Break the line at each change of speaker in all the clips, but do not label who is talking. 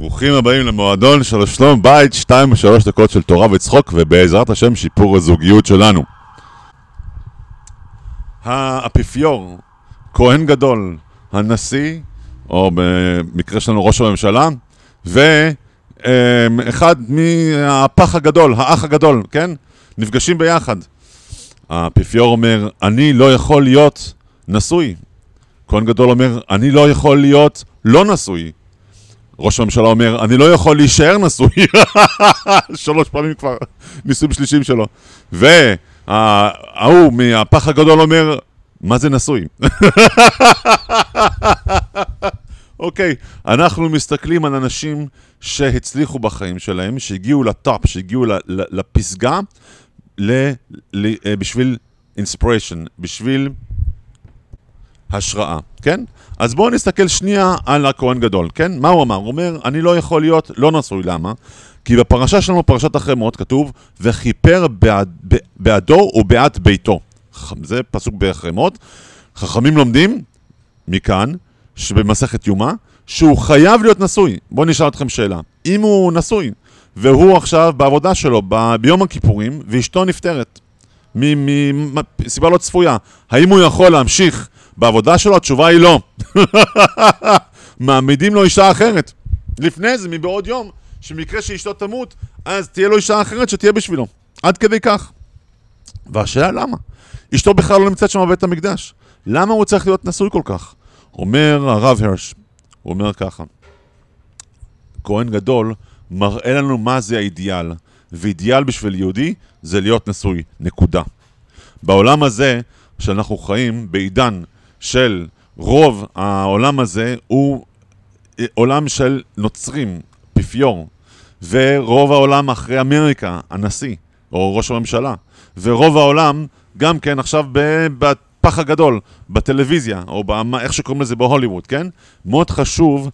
ברוכים הבאים למועדון של שלום בית, שתיים ושלוש דקות של תורה וצחוק, ובעזרת השם שיפור הזוגיות שלנו. האפיפיור, כהן גדול, הנשיא, או במקרה שלנו ראש הממשלה, ואחד מהפח הגדול, האח הגדול, כן? נפגשים ביחד. האפיפיור אומר, אני לא יכול להיות נשוי. כהן גדול אומר, אני לא יכול להיות לא נשוי. ראש הממשלה אומר, אני לא יכול להישאר נשוי. שלוש פעמים כבר, נישואים שלישים שלו. וההוא מהפח הגדול אומר, מה זה נשוי? אוקיי, okay, אנחנו מסתכלים על אנשים שהצליחו בחיים שלהם, שהגיעו לטופ, שהגיעו לפסגה, ל, ל, אה, בשביל אינספיריישן, בשביל השראה, כן? אז בואו נסתכל שנייה על הכהן גדול, כן? מה הוא אמר? הוא אומר, אני לא יכול להיות לא נשוי, למה? כי בפרשה שלנו, פרשת אחרי מות, כתוב, וכיפר בעד, בעדו ובעד ביתו. זה פסוק באחרי מות. חכמים לומדים מכאן, שבמסכת יומא, שהוא חייב להיות נשוי. בואו נשאל אתכם שאלה. אם הוא נשוי, והוא עכשיו בעבודה שלו ב- ביום הכיפורים, ואשתו נפטרת, מסיבה לא צפויה, האם הוא יכול להמשיך בעבודה שלו? התשובה היא לא. מעמידים לו אישה אחרת. לפני זה, מבעוד יום, שמקרה שאשתו תמות, אז תהיה לו אישה אחרת שתהיה בשבילו. עד כדי כך. והשאלה למה? אשתו בכלל לא נמצאת שם בבית המקדש. למה הוא צריך להיות נשוי כל כך? אומר הרב הרש, הוא אומר ככה, כהן גדול מראה לנו מה זה האידיאל, ואידיאל בשביל יהודי זה להיות נשוי, נקודה. בעולם הזה, שאנחנו חיים בעידן של רוב העולם הזה הוא עולם של נוצרים, אפיפיור, ורוב העולם אחרי אמריקה, הנשיא, או ראש הממשלה, ורוב העולם גם כן עכשיו בפח הגדול, בטלוויזיה, או במה, איך שקוראים לזה בהוליווד, כן? מאוד חשוב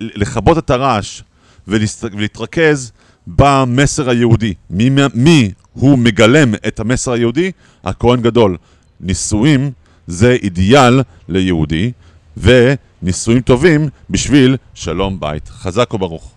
לכבות את הרעש ולהתרכז במסר היהודי. מי, מי הוא מגלם את המסר היהודי? הכהן גדול. נישואים זה אידיאל ליהודי, ונישואים טובים בשביל שלום בית. חזק וברוך.